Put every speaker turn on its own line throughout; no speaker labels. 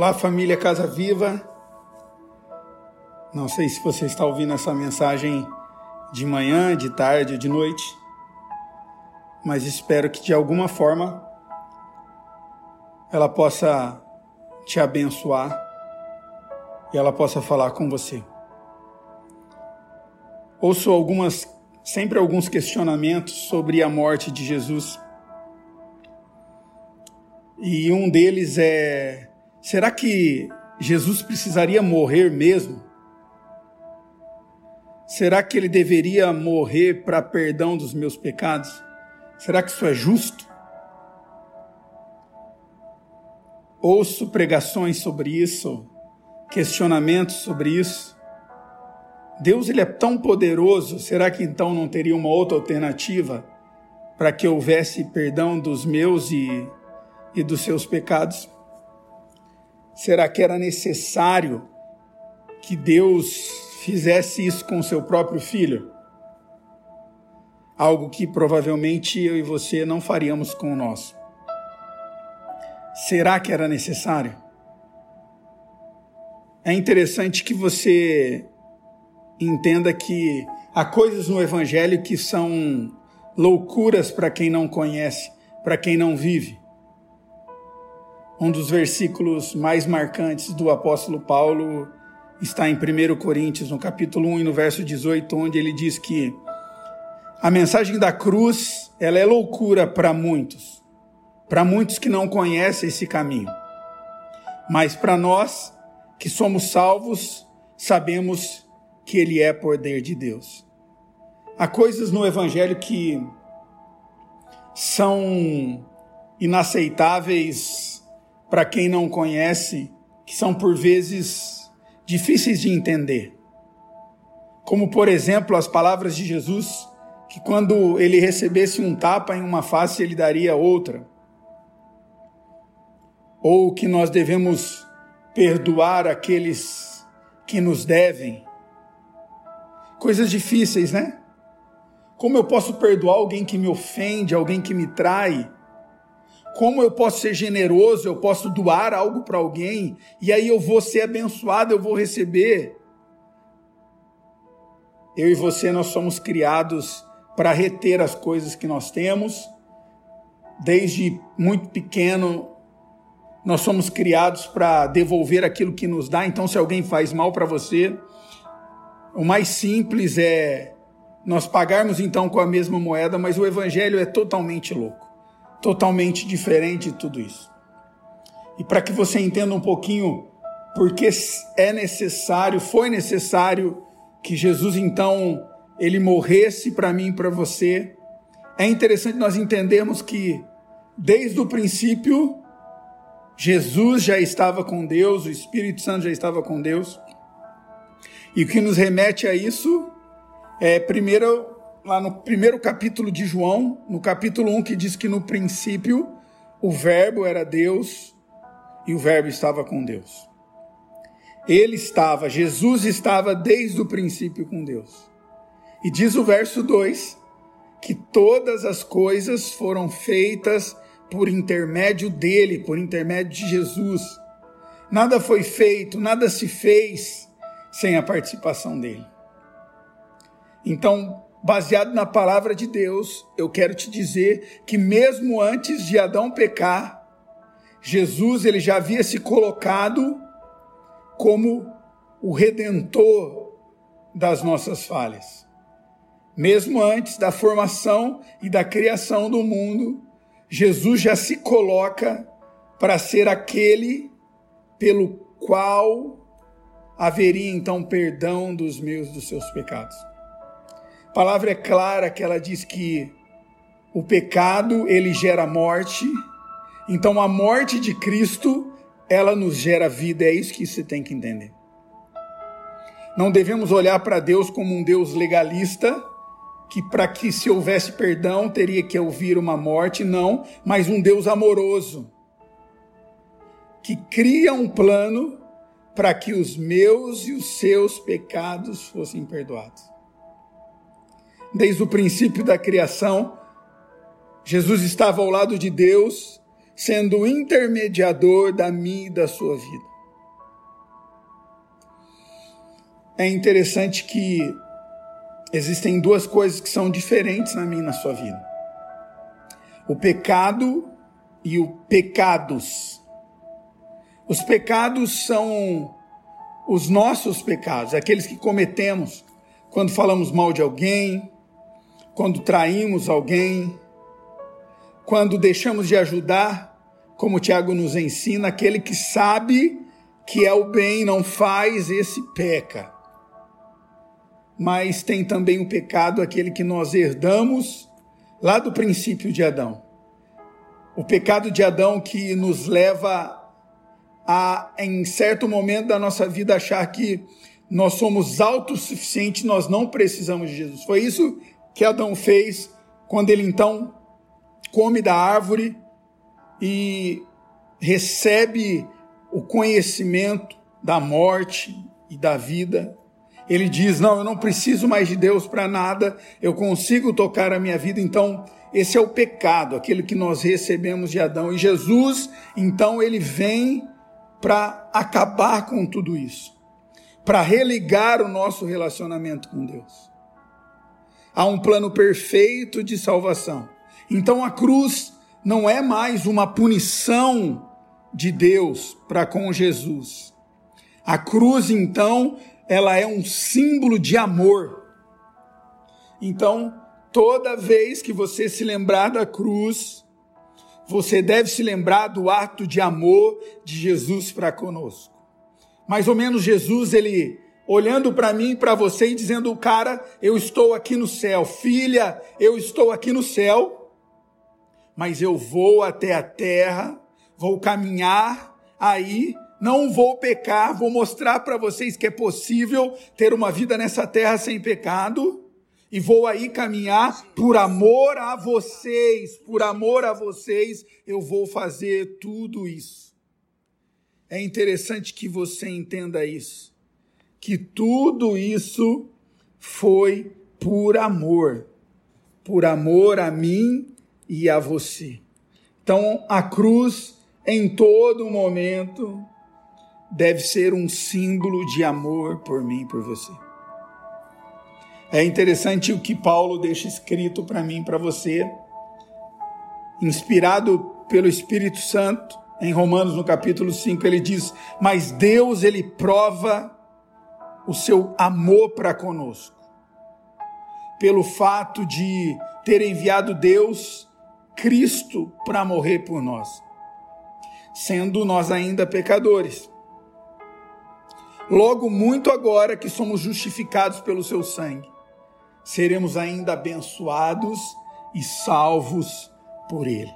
Olá, família Casa Viva. Não sei se você está ouvindo essa mensagem de manhã, de tarde ou de noite, mas espero que de alguma forma ela possa te abençoar e ela possa falar com você. Ouço algumas, sempre alguns questionamentos sobre a morte de Jesus. E um deles é Será que Jesus precisaria morrer mesmo? Será que ele deveria morrer para perdão dos meus pecados? Será que isso é justo? Ouço pregações sobre isso, questionamentos sobre isso. Deus ele é tão poderoso, será que então não teria uma outra alternativa para que houvesse perdão dos meus e, e dos seus pecados? Será que era necessário que Deus fizesse isso com seu próprio filho? Algo que provavelmente eu e você não faríamos com o nosso. Será que era necessário? É interessante que você entenda que há coisas no Evangelho que são loucuras para quem não conhece, para quem não vive um dos versículos mais marcantes do apóstolo Paulo está em 1 Coríntios, no capítulo 1 e no verso 18, onde ele diz que a mensagem da cruz, ela é loucura para muitos, para muitos que não conhecem esse caminho. Mas para nós que somos salvos, sabemos que ele é poder de Deus. Há coisas no evangelho que são inaceitáveis para quem não conhece, que são por vezes difíceis de entender. Como, por exemplo, as palavras de Jesus, que quando ele recebesse um tapa em uma face, ele daria outra. Ou que nós devemos perdoar aqueles que nos devem. Coisas difíceis, né? Como eu posso perdoar alguém que me ofende, alguém que me trai? Como eu posso ser generoso, eu posso doar algo para alguém e aí eu vou ser abençoado, eu vou receber. Eu e você, nós somos criados para reter as coisas que nós temos. Desde muito pequeno, nós somos criados para devolver aquilo que nos dá. Então, se alguém faz mal para você, o mais simples é nós pagarmos então com a mesma moeda, mas o evangelho é totalmente louco totalmente diferente de tudo isso. E para que você entenda um pouquinho porque é necessário, foi necessário que Jesus então ele morresse para mim e para você, é interessante nós entendermos que desde o princípio Jesus já estava com Deus, o Espírito Santo já estava com Deus. E o que nos remete a isso é primeiro lá no primeiro capítulo de João, no capítulo 1, que diz que no princípio o Verbo era Deus e o Verbo estava com Deus. Ele estava, Jesus estava desde o princípio com Deus. E diz o verso 2 que todas as coisas foram feitas por intermédio dele, por intermédio de Jesus. Nada foi feito, nada se fez sem a participação dele. Então, baseado na palavra de Deus, eu quero te dizer que mesmo antes de Adão pecar, Jesus ele já havia se colocado como o redentor das nossas falhas. Mesmo antes da formação e da criação do mundo, Jesus já se coloca para ser aquele pelo qual haveria então perdão dos meus dos seus pecados. A palavra é clara que ela diz que o pecado ele gera morte. Então a morte de Cristo, ela nos gera vida, é isso que você tem que entender. Não devemos olhar para Deus como um Deus legalista, que para que se houvesse perdão teria que ouvir uma morte, não, mas um Deus amoroso, que cria um plano para que os meus e os seus pecados fossem perdoados Desde o princípio da criação, Jesus estava ao lado de Deus, sendo o intermediador da minha e da sua vida. É interessante que existem duas coisas que são diferentes na minha e na sua vida: o pecado e o pecados. Os pecados são os nossos pecados, aqueles que cometemos quando falamos mal de alguém, quando traímos alguém, quando deixamos de ajudar, como o Tiago nos ensina, aquele que sabe que é o bem, não faz, esse peca. Mas tem também o pecado, aquele que nós herdamos lá do princípio de Adão. O pecado de Adão que nos leva a, em certo momento da nossa vida, achar que nós somos autossuficientes, nós não precisamos de Jesus. Foi isso que Adão fez quando ele então come da árvore e recebe o conhecimento da morte e da vida. Ele diz: Não, eu não preciso mais de Deus para nada, eu consigo tocar a minha vida. Então, esse é o pecado, aquele que nós recebemos de Adão. E Jesus, então, ele vem para acabar com tudo isso, para religar o nosso relacionamento com Deus. Há um plano perfeito de salvação. Então a cruz não é mais uma punição de Deus para com Jesus. A cruz, então, ela é um símbolo de amor. Então, toda vez que você se lembrar da cruz, você deve se lembrar do ato de amor de Jesus para conosco. Mais ou menos Jesus, ele olhando para mim, para você e dizendo: "Cara, eu estou aqui no céu, filha, eu estou aqui no céu, mas eu vou até a terra, vou caminhar aí, não vou pecar, vou mostrar para vocês que é possível ter uma vida nessa terra sem pecado." e vou aí caminhar por amor a vocês, por amor a vocês, eu vou fazer tudo isso. É interessante que você entenda isso, que tudo isso foi por amor, por amor a mim e a você. Então, a cruz, em todo momento, deve ser um símbolo de amor por mim e por você. É interessante o que Paulo deixa escrito para mim, para você, inspirado pelo Espírito Santo, em Romanos no capítulo 5, ele diz: "Mas Deus ele prova o seu amor para conosco, pelo fato de ter enviado Deus Cristo para morrer por nós, sendo nós ainda pecadores. Logo muito agora que somos justificados pelo seu sangue, seremos ainda abençoados e salvos por Ele.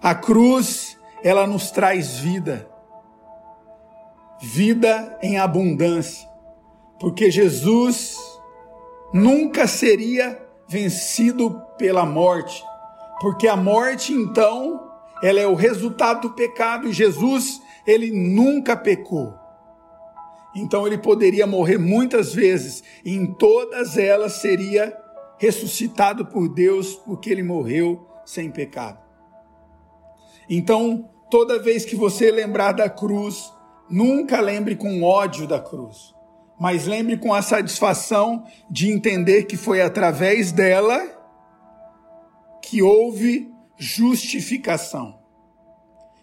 A cruz, ela nos traz vida, vida em abundância, porque Jesus nunca seria vencido pela morte, porque a morte, então, ela é o resultado do pecado e Jesus, ele nunca pecou. Então ele poderia morrer muitas vezes, e em todas elas seria ressuscitado por Deus, porque ele morreu sem pecado. Então, toda vez que você lembrar da cruz, nunca lembre com ódio da cruz, mas lembre com a satisfação de entender que foi através dela que houve justificação.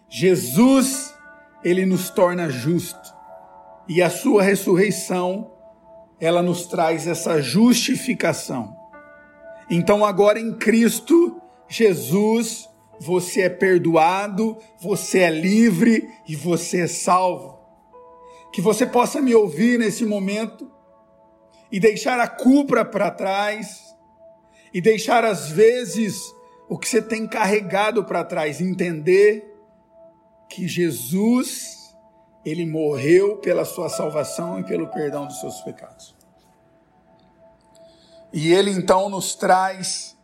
Jesus, ele nos torna justos e a sua ressurreição, ela nos traz essa justificação. Então, agora em Cristo Jesus, você é perdoado, você é livre e você é salvo. Que você possa me ouvir nesse momento e deixar a culpa para trás e deixar às vezes o que você tem carregado para trás, entender que Jesus ele morreu pela sua salvação e pelo perdão dos seus pecados. E ele então nos traz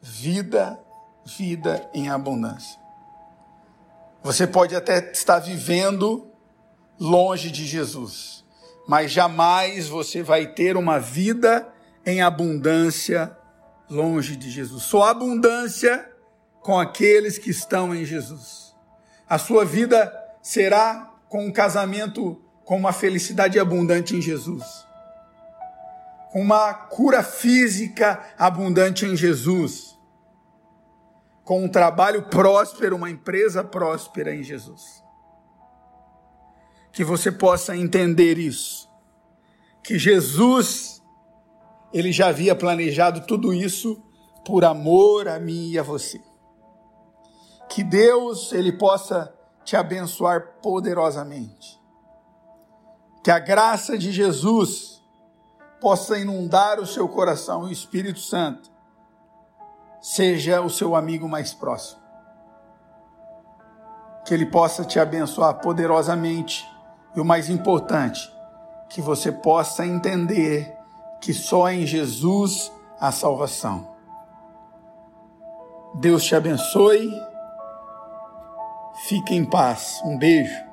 vida, vida em abundância. Você pode até estar vivendo longe de Jesus, mas jamais você vai ter uma vida em abundância longe de Jesus. Só abundância com aqueles que estão em Jesus. A sua vida será com um casamento com uma felicidade abundante em Jesus, com uma cura física abundante em Jesus, com um trabalho próspero, uma empresa próspera em Jesus. Que você possa entender isso, que Jesus, ele já havia planejado tudo isso por amor a mim e a você. Que Deus, ele possa te abençoar poderosamente que a graça de Jesus possa inundar o seu coração e o Espírito Santo seja o seu amigo mais próximo. Que ele possa te abençoar poderosamente e o mais importante, que você possa entender que só em Jesus há salvação. Deus te abençoe. Fique em paz. Um beijo.